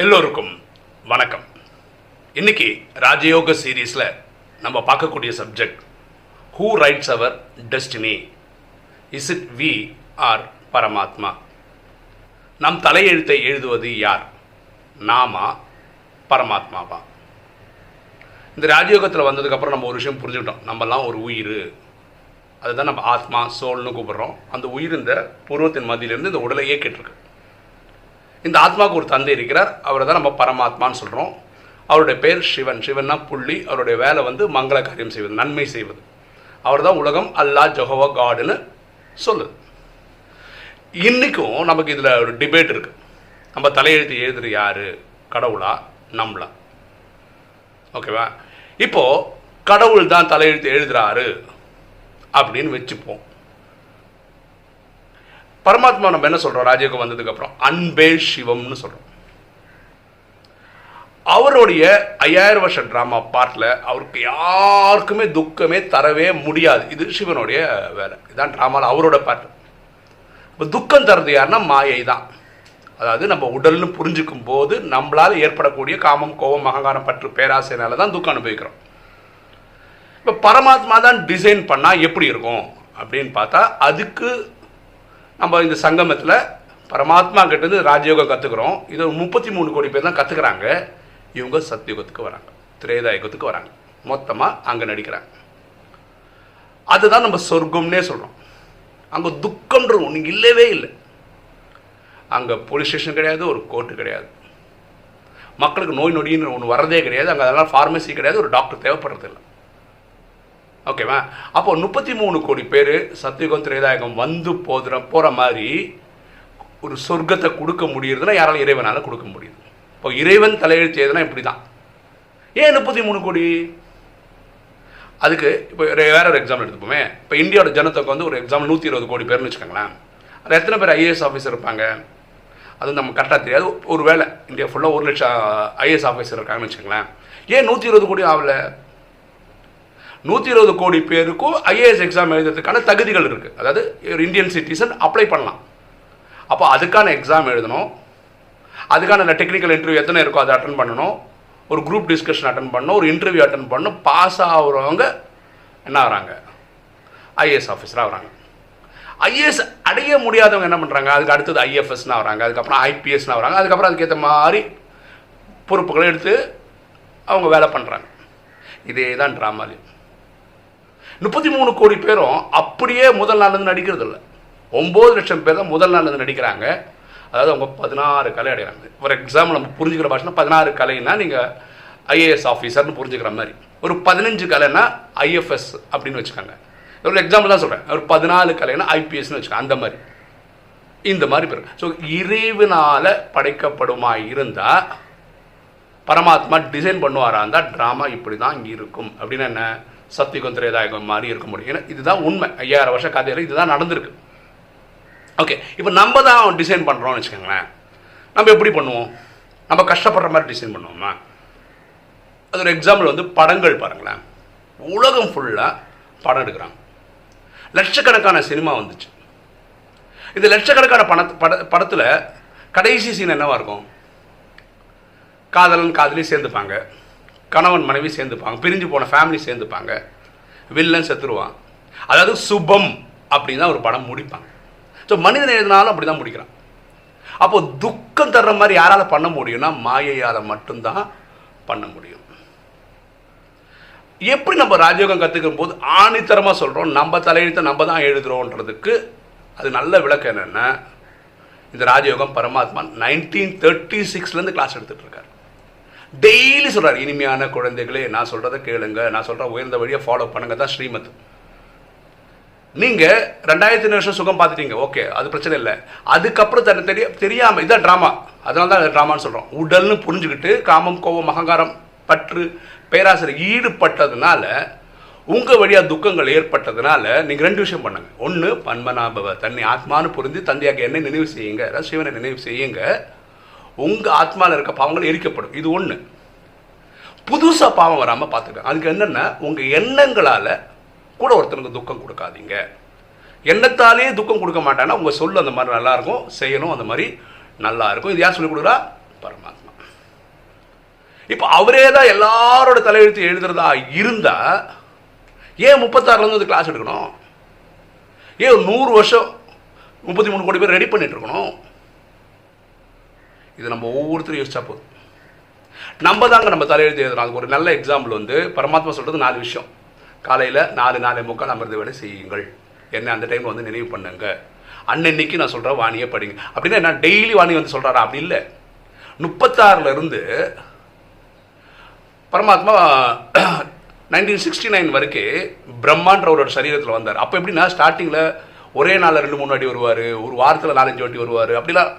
எல்லோருக்கும் வணக்கம். இன்னைக்கு ராஜயோக சீரீஸில் நம்ம பார்க்கக்கூடிய subject who writes our destiny is it we are பரமாத்மா? நம் தலையெழுத்தை எழுதுவது யார்? நாமா பரமாத்மாவா? இந்த ராஜயோகத்தில் வந்ததுக்கப்புறம் நம்ம ஒரு விஷயம் புரிஞ்சுக்கிட்டோம். நம்மலாம் ஒரு உயிர். அதுதான் நம்ம ஆத்மா சோல்னு கூப்பிட்றோம். அந்த உயிர் இந்த பூர்வத்தின் மதியிலேருந்து இந்த உடலை கேட்டிருக்கு. இந்த ஆத்மாவுக்கு ஒரு தந்தை இருக்கிறார். அவரை தான் நம்ம பரமாத்மான்னு சொல்கிறோம் அவருடைய பேர் சிவன். சிவன்னா புள்ளி. அவருடைய வேலை வந்து மங்கள காரியம் செய்வது நன்மை செய்வது. அவர் தான் உலகம் அல்லா ஜொஹோவா காடுன்னு சொல்லுது. இன்றைக்கும் நமக்கு இதில் ஒரு டிபேட் இருக்குது நம்ம தலையெழுத்து எழுதுகிற யார்? கடவுளா? நம்மளா. ஓகேவா? இப்போது கடவுள் தான் தலையெழுத்து எழுதுகிறாரு அப்படின்னு வச்சுப்போம். பரமாத்மா நம்ம என்ன சொல்றோம்? ராஜயோகம் வந்ததுக்கு அப்புறம். அன்பே சிவம்னு சொல்றோம். அவருடைய ஐயாயிரம் வருஷ ட்ராமா பார்ட்டில் அவருக்கு யாருக்குமே துக்கமே தரவே முடியாது. இது சிவனுடைய வேலை. இதுதான் ட்ராமாவில் அவரோட பாட்டு இப்போ துக்கம் தரது யாருன்னா மாயை தான் அதாவது நம்ம உடல்னு புரிஞ்சுக்கும் போது நம்மளால் ஏற்படக்கூடிய காமம் கோபம் அகங்காரம் பற்று பேராசைனால தான் துக்கம் அனுபவிக்கிறோம். இப்போ பரமாத்மா தான் டிசைன் பண்ணால் எப்படி இருக்கும்? அப்படின்னு பார்த்தா அதுக்கு நம்ம இந்த சங்கமத்தில் பரமாத்மா கிட்டேருந்து ராஜயோகம் கற்றுக்குறோம் இதை முப்பத்தி மூணு கோடி பேர் தான் கற்றுக்குறாங்க இவங்க சத்தியுகத்துக்கு வராங்க. திரேதாயுகத்துக்கு வராங்க. மொத்தமாக அங்கே நடிக்கிறாங்க. அதுதான் நம்ம சொர்க்கம்னே சொல்கிறோம் அங்கே துக்கம்ன்ற ஒன்று இல்லவே இல்லை. அங்கே போலீஸ் ஸ்டேஷன் கிடையாது ஒரு கோர்ட்டு கிடையாது. மக்களுக்கு நோய் நொடின்னு ஒன்று வரதே கிடையாது. அங்கே அதெல்லாம் ஃபார்மசி கிடையாது ஒரு டாக்டர் தேவைப்படுறதில்லை ஓகேவா அப்போ முப்பத்தி மூணு கோடி பேர் சத்தியுகம் திரேதாயகம் வந்து போதுற போகிற மாதிரி ஒரு சொர்க்கத்தை கொடுக்க முடியுதுன்னா யாராலும் இறைவனால் கொடுக்க முடியுது. இப்போ இறைவன் தலையெழுத்து எதுனா இப்படி தான் ஏன் முப்பத்தி மூணு கோடி? அதுக்கு இப்போ வேற ஒரு எக்ஸாம்பிள் எடுத்துப்போமே. இப்போ இந்தியாவோட ஜனத்தொகை வந்து ஒரு எக்ஸாம்பிள் நூற்றி இருபது கோடி பேர்னு வச்சுக்கோங்களேன். அது எத்தனை பேர் ஐஏஎஸ் ஆஃபீஸர் இருப்பாங்க? அது நம்ம கரெக்டாக தெரியாது. ஒரு வேலை இந்தியா ஃபுல்லாக ஒரு லட்சம் ஐஏஎஸ் ஆஃபீஸர் இருக்காங்கன்னு வச்சுக்கோங்களேன். ஏன் நூற்றி இருபது கோடி ஆகலை? நூற்றி இருபது கோடி பேருக்கும் ஐஏஎஸ் எக்ஸாம் எழுதுறதுக்கான தகுதிகள் இருக்குது அதாவது ஒரு இந்தியன் சிட்டிசன் அப்ளை பண்ணலாம். அப்போ அதுக்கான எக்ஸாம் எழுதணும். அதுக்கான டெக்னிக்கல் இன்டர்வியூ எத்தனை இருக்கோ அதை அட்டன் பண்ணணும். ஒரு குரூப் டிஸ்கஷன் அட்டன் பண்ணணும். ஒரு இன்டர்வியூ அட்டன் பண்ணணும். பாஸ் ஆகிறவங்க என்ன ஆகிறாங்க? ஐஏஎஸ் ஆஃபீஸராக ஆகிறாங்க. ஐஏஎஸ் அடைய முடியாதவங்க என்ன பண்ணுறாங்க அதுக்கு அடுத்தது ஐஎஃப்எஸ்னு ஆகிறாங்க. அதுக்கப்புறம் ஐபிஎஸ்னு ஆகிறாங்க. அதுக்கப்புறம் அதுக்கேற்ற மாதிரி பொறுப்புகளை எடுத்து அவங்க வேலை பண்ணுறாங்க இதே தான் ட்ராமாலையும் முப்பத்தி மூணு கோடி பேரும் அப்படியே முதல் நாள்லேருந்து நடிக்கிறது இல்லை. ஒம்பது லட்சம் பேர் தான் முதல் நாள்லேருந்து நடிக்கிறாங்க. அதாவது அவங்க பதினாறு கலை அடைகிறாங்க. ஃபார் எக்ஸாம்பிள் நம்ம புரிஞ்சுக்கிற பாஷனா பதினாறு கலைன்னா நீங்கள் ஐஏஎஸ் ஆஃபீஸர்னு புரிஞ்சுக்கிற மாதிரி. ஒரு பதினஞ்சு கலைன்னா ஐஎஃப்எஸ் அப்படின்னு வச்சுக்காங்க. ஒரு எக்ஸாம்பிள் தான் சொல்கிறேன் ஒரு பதினாலு கலைன்னா ஐபிஎஸ்னு வச்சுக்கோங்க. அந்த மாதிரி. இந்த மாதிரி பேர். ஸோ இறைவனால் படைக்கப்படுமா இருந்தால் பரமாத்மா டிசைன் பண்ணுவாரா இருந்தால் ட்ராமா இப்படி தான் இருக்கும். அப்படின்னு என்ன? சத்தியகம் திரேதாயகம் மாதிரி இருக்க முடியும். ஏன்னா இதுதான் உண்மை. ஐயாயிரம் வருஷம் கதையில் இதுதான் நடந்திருக்கு. ஓகே இப்போ நம்ம தான் டிசைன் பண்ணுறோம்னு வச்சுக்கோங்களேன். நம்ம எப்படி பண்ணுவோம்? நம்ம கஷ்டப்படுற மாதிரி டிசைன் பண்ணுவோமா? அது ஒரு எக்ஸாம்பிள் வந்து படங்கள் பாருங்களேன். உலகம் ஃபுல்லாக படம் எடுக்கிறாங்க லட்சக்கணக்கான சினிமா வந்துச்சு. இந்த லட்சக்கணக்கான பண பட படத்தில் கடைசி சீன் என்னவாக இருக்கும்? காதலன் காதலி சேர்ந்துப்பாங்க. கணவன் மனைவி சேர்ந்துப்பாங்க பிரிஞ்சு போன ஃபேமிலி சேர்ந்துப்பாங்க வில்லன் செத்துருவான். அதாவது சுபம் அப்படின்னு தான் ஒரு படம் முடிப்பாங்க. ஸோ மனிதன் எழுதினாலும் அப்படி தான் முடிக்கிறான். அப்போ துக்கம் தர்ற மாதிரி யாரால் பண்ண முடியும்னா மாயையால் மட்டும்தான் பண்ண முடியும். எப்படி நம்ம ராஜயோகம் கற்றுக்கும் போது ஆணித்தரமாக சொல்கிறோம் நம்ம தலையெழுத்தை நம்ம தான் எழுதுகிறோன்றதுக்கு அது நல்ல விளக்கம் என்னென்னா இந்த ராஜயோகம் பரமாத்மா நைன்டீன் தேர்ட்டி சிக்ஸ்லேருந்து கிளாஸ் எடுத்துகிட்டு இருக்கார். டெய்லி சொல்கிறார் இனிமையான குழந்தைகளே நான் சொல்கிறத கேளுங்க நான் சொல்கிற உயர்ந்த வழியை ஃபாலோ பண்ணுங்க தான் ஸ்ரீமத் நீங்கள் ரெண்டாயிரத்தி வருஷம் சுகம் பார்த்துட்டீங்க ஓகே அது பிரச்சனை இல்லை. அதுக்கப்புறம் தன்னை தெரிய தெரியாமல் இதுதான் ட்ராமா அதனால தான் ட்ராமான்னு சொல்கிறோம் உடல்னு புரிஞ்சுக்கிட்டு காமம் கோபம் அகங்காரம் பற்று பேராசிரியர் ஈடுபட்டதுனால உங்கள் வழியாக துக்கங்கள் ஏற்பட்டதுனால நீங்கள் ரெண்டு விஷயம் பண்ணுங்க. ஒன்று பன்மனாபவ தன்னை ஆத்மானு புரிந்து தந்தையாக என்ன நினைவு செய்யுங்க சிவனை நினைவு செய்யுங்க. உங்கள் ஆத்மாவில் இருக்க பாவங்கள் எரிக்கப்படும். இது ஒன்று புதுசாக பாவம் வராமல் பார்த்துக்கங்க. அதுக்கு என்னென்னா உங்கள் எண்ணங்களால் கூட ஒருத்தனுக்கு துக்கம் கொடுக்காதீங்க. எண்ணத்தாலேயே துக்கம் கொடுக்க மாட்டானா உங்கள் சொல் அந்த மாதிரி நல்லாயிருக்கும் செய்யணும் அந்த மாதிரி நல்லா இருக்கும் இது யார் சொல்லிக் கொடுக்குறா? பரமாத்மா. இப்போ அவரே தான் எல்லாரோட தலையெழுத்து எழுதுறதா இருந்தால் ஏன் முப்பத்தாறுலேருந்து வந்து கிளாஸ் எடுக்கணும்? ஏன் ஒரு நூறு வருஷம் முப்பத்தி மூணு கோடி பேர் ரெடி பண்ணிட்டு இருக்கணும்? இது நம்ம ஒவ்வொருத்தரும் யோசிச்சா போதும். நம்ம தாங்க நம்ம தலையெழுத்து எழுதுறோம். அதுக்கு ஒரு நல்ல எக்ஸாம்பிள் வந்து பரமாத்மா சொல்கிறது நாலு விஷயம். காலையில் நாலு நாலு முக்கால் அமர்ந்த வேலை செய்யுங்கள். என்ன அந்த டைமில் வந்து நினைவு பண்ணுங்க. அன்னன்னைக்கு நான் சொல்கிறேன் வாணியை படிங்க. அப்படின்னா என்ன? டெய்லி வாணி வந்து சொல்கிறாரா அப்படி இல்லை. முப்பத்தாறுலேருந்து பரமாத்மா நைன்டீன் சிக்ஸ்டி நைன் வரைக்கும் பிரம்மான்ற அவரோட சரீரத்தில் வந்தார். அப்போ எப்படின்னா ஸ்டார்டிங்கில் ஒரே நாளில் ரெண்டு மூணு வாட்டி வருவார். ஒரு வாரத்தில் நாலஞ்சு வாட்டி வருவார். அப்படிலாம்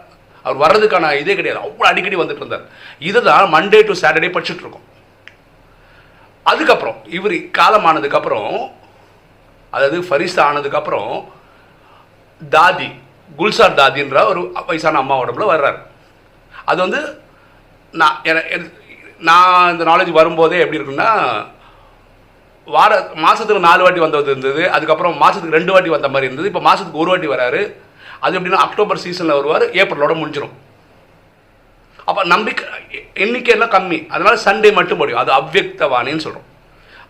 அவர் வர்றதுக்கான இதே கிடையாது. அவ்வளோ அடிக்கடி வந்துட்டு இருந்தார். இதை தான் மண்டே டு சாட்டர்டே படிச்சுட்டு இருக்கோம். அதுக்கப்புறம் இவர் காலமானதுக்கப்புறம் அதாவது ஃபரிஸ்தா ஆனதுக்கப்புறம் தாதி குல்சார் தாதின்ற ஒரு வயசான அம்மா உடம்புல வர்றாரு. அது வந்து நான் நான் இந்த நாலேஜ் வரும்போதே எப்படி இருக்குன்னா வார மாதத்துக்கு நாலு வாட்டி வந்தது இருந்தது அதுக்கப்புறம் மாதத்துக்கு ரெண்டு வாட்டி வந்த மாதிரி இருந்தது இப்போ மாதத்துக்கு ஒரு வாட்டி வராரு. அது எப்படின்னா அக்டோபர் சீசனில் வருவார் ஏப்ரலோட முடிஞ்சிடும் அப்போ நம்பிக்கை எண்ணிக்கையெல்லாம் கம்மி. அதனால் சண்டே மட்டும் முடியும் அது அவ்யக்தவாணின்னு சொல்கிறோம்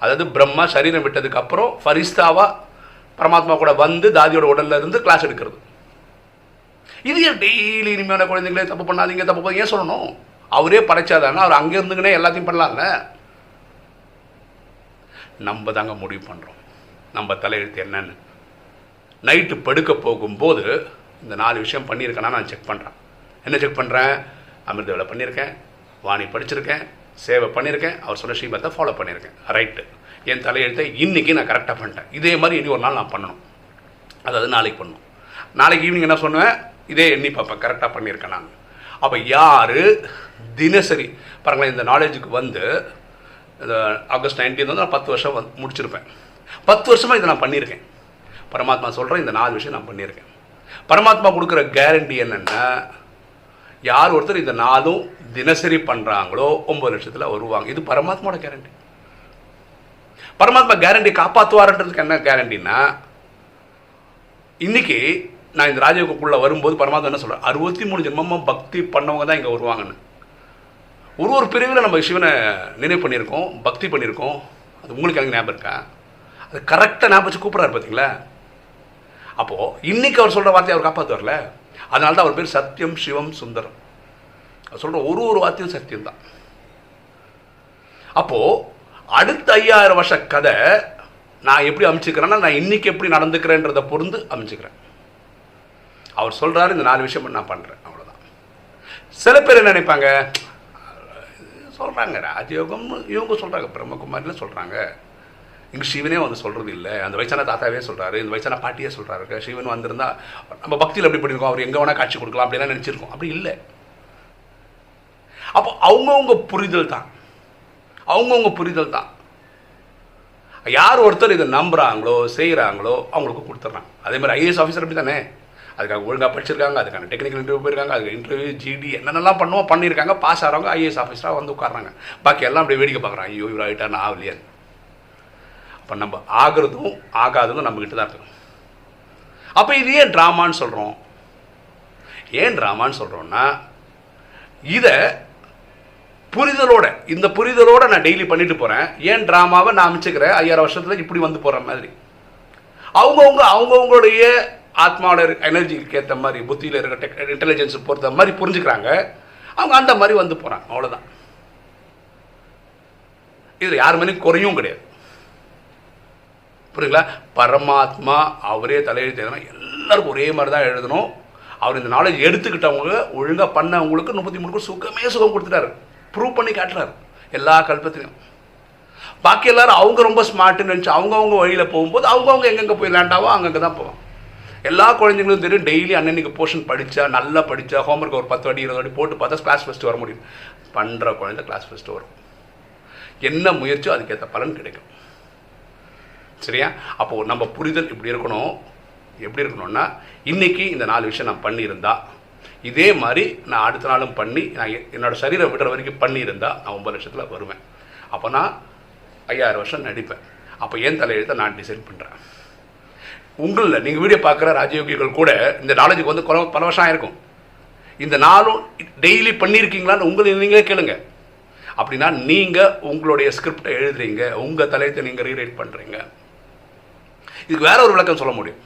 அதாவது பிரம்மா சரீரம் விட்டதுக்கப்புறம் ஃபரிஸ்தாவாக ஃபரிஸ்தாவா பரமாத்மா கூட வந்து தாதியோட உடல்ல இருந்து கிளாஸ் எடுக்கிறது. இது ஏன் டெய்லி இனிமையான குழந்தைங்களே தப்பு பண்ணாதீங்க தப்பு பண்ண ஏன் சொல்லணும்? அவரே படைச்சாதானே? அவர் அங்கே இருந்துங்கன்னே எல்லாத்தையும் பண்ணலாம்ல. நம்ம தாங்க முடிவு பண்ணுறோம் நம்ம தலையெழுத்து என்னன்னு. நைட்டு படுக்க போகும்போது இந்த நாலு விஷயம் பண்ணியிருக்கேனா நான் செக் பண்ணுறேன் என்ன செக் பண்ணுறேன் அமிர்தவில் பண்ணியிருக்கேன் வாணி படிச்சிருக்கேன் சேவை பண்ணியிருக்கேன் அவர் சொன்ன ஸ்ரீமத்தை ஃபாலோ பண்ணியிருக்கேன். ரைட்டு என் தலையெழுத்தை இன்றைக்கி நான் கரெக்டாக பண்ணிட்டேன். இதே மாதிரி இனி ஒரு நாள் நான் பண்ணணும். அதாவது நாளைக்கு பண்ணணும். நாளைக்கு ஈவினிங் என்ன சொன்னேன் இதே எண்ணி பார்ப்பேன். கரெக்டாக பண்ணியிருக்கேன் நான். அப்போ யார் தினசரி பாருங்களேன் இந்த நாலேஜுக்கு வந்து இந்த ஆகஸ்ட் நைன்டீன் வந்து நான் பத்து வருஷம் வந்து முடிச்சிருப்பேன். பத்து வருஷமாக இதை நான் பண்ணியிருக்கேன். பரமாத்மா சொல்கிறேன் இந்த நாலு விஷயம் நான் பண்ணியிருக்கேன். பரமாத்மா கொடுக்குற கேரண்டி என்னென்னா யார் ஒருத்தர் இந்த நாளும் தினசரி பண்ணுறாங்களோ ஒம்பது லட்சத்தில் வருவாங்க. இது பரமாத்மாவோட கேரண்டி பரமாத்மா கேரண்டி காப்பாற்றுவார்ன்றதுக்கு என்ன கேரண்டின்னா இன்னைக்கு நான் இந்த ராஜயோகக்குள்ளே வரும்போது பரமாத்மா என்ன சொல்கிறேன் அறுபத்தி மூணு ஜென்மமாக பக்தி பண்ணவங்க தான் இங்கே வருவாங்கன்னு. ஒரு ஒரு பிரிவில் நம்ம சிவனை நினைவு பண்ணியிருக்கோம் பக்தி பண்ணியிருக்கோம். அது உங்களுக்கு எனக்கு ஞாபகம் இருக்கா? அது கரெக்டாக ஞாபகம் வச்சு கூப்பிட்றாரு பார்த்தீங்களா அப்போது இன்னைக்கு அவர் சொல்கிற வார்த்தையை அவர் காப்பாற்றுவார்ல அதனால தான் அவர் பேர் சத்தியம் சிவம் சுந்தரம். அவர் சொல்கிற ஒரு ஒரு வார்த்தையும் சத்தியம் தான். அப்போது அடுத்த ஐயாயிரம் வருஷ கதை நான் எப்படி அமைச்சுக்கிறேன்னா நான் இன்னைக்கு எப்படி நடந்துக்கிறேன்றதை பொருந்து அமைச்சுக்கிறேன். அவர் சொல்கிறாரு இந்த நாலு விஷயம் நான் பண்ணுறேன் அவ்வளோதான் சில பேர் என்ன நினைப்பாங்க? சொல்கிறாங்க ராஜயோகம் இவங்க சொல்கிறாங்க பிரம்மகுமாரியில் சொல்கிறாங்க இங்கே சிவனே வந்து சொல்கிறது இல்லை அந்த வயசான தாத்தாவே சொல்கிறாரு இந்த வயசான பாட்டியே சொல்கிறாரு சிவன் வந்திருந்தா நம்ம பக்தியில் எப்படி பண்ணியிருக்கோம் அவர் எங்கே வேணால் காட்சி கொடுக்கலாம் அப்படிலாம் நினச்சிருக்கோம். அப்படி இல்லை. அப்போ அவங்கவுங்க புரிதல் தான். அவங்கவுங்க புரிதல் தான். யார் ஒருத்தர் இதை நம்புகிறாங்களோ செய்கிறாங்களோ அவங்களுக்கு கொடுத்துட்றாங்க அதே மாதிரி ஐஏஎஸ் ஆஃபீஸர் அப்படி தானே அதுக்காக ஒழுங்காக படிச்சிருக்காங்க அதுக்கான டெக்னிக்கல் இன்டர்வியூ போயிருக்காங்க அதுக்கு இன்டர்வியூ ஜிடி என்னென்னலாம் பண்ணுவோம் பண்ணியிருக்காங்க பாஸ் ஆகிறவங்க ஐஏஎஸ் ஆஃபீஸராக வந்து உட்காடுறாங்க பாக்கி எல்லாம் அப்படியே வேடிக்கை பார்க்குறாங்க ஐயோ இவர் ஆகிட்டா நான் ஆகலையே இப்போ நம்ம ஆகிறதும் ஆகாததும் நம்மக்கிட்ட தான் இருக்கும் அப்போ இது ஏன் ட்ராமான்னு சொல்கிறோம் ஏன் ட்ராமான்னு சொல்கிறோன்னா இதை புரிதலோட இந்த புரிதலோட நான் டெய்லி பண்ணிட்டு போகிறேன் ஏன் ட்ராமாவை நான் அமைச்சுக்கிறேன் ஐயாயிரம் வருஷத்தில் இப்படி வந்து போகிற மாதிரி. அவங்கவுங்க அவங்கவுங்களுடைய ஆத்மாவோட எனர்ஜிக்கு ஏற்ற மாதிரி புத்தியில் இருக்க டெக் இன்டெலிஜென்ஸ் பொறுத்த மாதிரி புரிஞ்சுக்கிறாங்க. அவங்க அந்த மாதிரி வந்து போகிறாங்க அவ்வளோதான் இதில் யார் மேலேயும் குறையும் கிடையாது. புரியுங்களா பரமாத்மா அவரே தலையெழுத்து எழுதணும் எல்லாருக்கும் ஒரே மாதிரி தான் எழுதணும். அவர் இந்த நாலேஜ் எடுத்துக்கிட்டவங்க ஒழுங்காக பண்ணவங்களுக்கு முப்பத்தி மூணுக்கு சுகமே சுகம் கொடுத்துட்டாரு. ப்ரூவ் பண்ணி காட்டுறாரு. எல்லா கல்பத்திலையும். பாக்கி எல்லாரும் அவங்க ரொம்ப ஸ்மார்ட்டுன்னு நினச்சி அவங்கவுங்க வழியில் போகும்போது அவங்கவுங்க எங்கெங்கே போய் லேண்டாவோ அங்கங்கே தான் போவாங்க. எல்லா குழந்தைங்களும் தெரியும் டெய்லி அன்னன்னைக்கு போர்ஷன் படித்தா நல்லா படித்தா ஹோம்ஒர்க் ஒரு பத்து வாட்டி இருபது வாட்டி போட்டு பார்த்தா கிளாஸ் ஃபஸ்ட்டு வர முடியும். பண்ணுற குழந்தை கிளாஸ் ஃபஸ்ட்டு வரும். என்ன முயற்சியோ அதுக்கேற்ற பலன் கிடைக்கும். சரியா? அப்போது நம்ம புரிதல் இப்படி இருக்கணும். எப்படி இருக்கணும்னா இன்னைக்கு இந்த நாலு விஷயம் நான் பண்ணியிருந்தா இதே மாதிரி நான் அடுத்த நாளும் பண்ணி நான் எ- என்னோட சரீரம் விடுற வரைக்கும் பண்ணியிருந்தா நான் ஒன்பது லட்சத்தில் வருவேன். அப்போ நான் ஐயாயிரம் வருஷம் நடிப்பேன். அப்போ ஏன் தலையெழுத்தை நான் டிசைட் பண்ணுறேன் உங்களில் நீங்கள் வீடியோ பார்க்குற ராஜயோகிகள் கூட இந்த நாலேஜுக்கு வந்து குறை- பல வருஷம் ஆயிருக்கும். இந்த நாளும் டெய்லி பண்ணியிருக்கீங்களான்னு உங்களை நீங்களே கேளுங்க. அப்படின்னா நீங்கள் உங்களுடைய ஸ்கிரிப்டை எழுதுறீங்க உங்கள் தலையத்தை நீங்கள் ரீரைட் பண்ணுறீங்க இதுக்கு வேற ஒரு விளக்கம் சொல்ல முடியும்.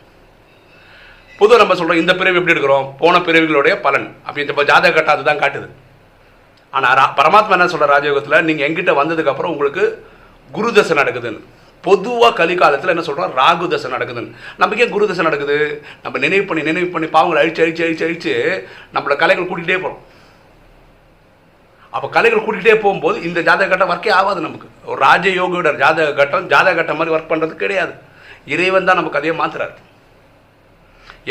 பொதுவாக நம்ம சொல்கிறோம் இந்த பிறவி எப்படி எடுக்கிறோம்? போன பிறவிகளுடைய பலன். அப்படி இந்த ஜாதக கட்டம் அதுதான் காட்டுது. ஆனால் பரமாத்மா என்ன சொல்கிற ராஜயோகத்தில்? நீங்கள் எங்கிட்ட வந்ததுக்கப்புறம் உங்களுக்கு குரு தசை நடக்குதுன்னு. பொதுவாக கலிகாலத்தில் என்ன சொல்கிறோம் ராகு தசை நடக்குதுன்னு. நமக்கு ஏன் குரு தசை நடக்குது? நம்ம நினைவு பண்ணி நினைவு பண்ணி பாவங்களை அழிச்சு அழிச்சு அழிச்சு அழிச்சு நம்மளோட கலைகள் கூட்டிகிட்டே போகிறோம் அப்போ கலைகள் கூட்டிகிட்டே போகும்போது இந்த ஜாதக கட்டம் ஒர்க்கே ஆகாது நமக்கு. ஒரு ராஜயோகியோட ஜாதக கட்டம் ஜாதக கட்டம் மாதிரி ஒர்க் பண்ணுறது கிடையாது. இறைவன் தான் நமக்கு அதையே மாற்றுறாரு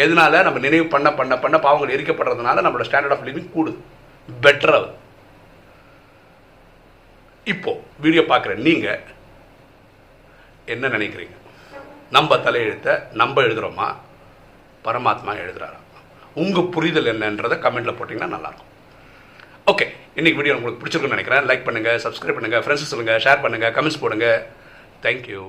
எதனால? நம்ம நினைவு பண்ண பண்ண பண்ண பாவங்கள் எரிக்கப்படுறதுனால நம்மளோட ஸ்டாண்டர்ட் ஆஃப் லிவிங் கூடுது. பெட்டர் ஆகுது இப்போ வீடியோ பார்க்குற நீங்கள் என்ன நினைக்கிறீங்க? நம்ம தலையெழுத்தை நம்ம எழுதுகிறோமா பரமாத்மா எழுதுறாரா? உங்கள் புரிதல் என்னன்றதை கமெண்ட்டில் போட்டிங்கன்னா நல்லாயிருக்கும். ஓகே இன்னைக்கு வீடியோ உங்களுக்கு பிடிச்சிருக்குன்னு நினைக்கிறேன். லைக் பண்ணுங்கள் சப்ஸ்கிரைப் பண்ணுங்கள் ஃப்ரெண்ட்ஸ் சொல்லுங்கள் ஷேர் பண்ணுங்கள் கமெண்ட்ஸ் போடுங்க. தேங்க்யூ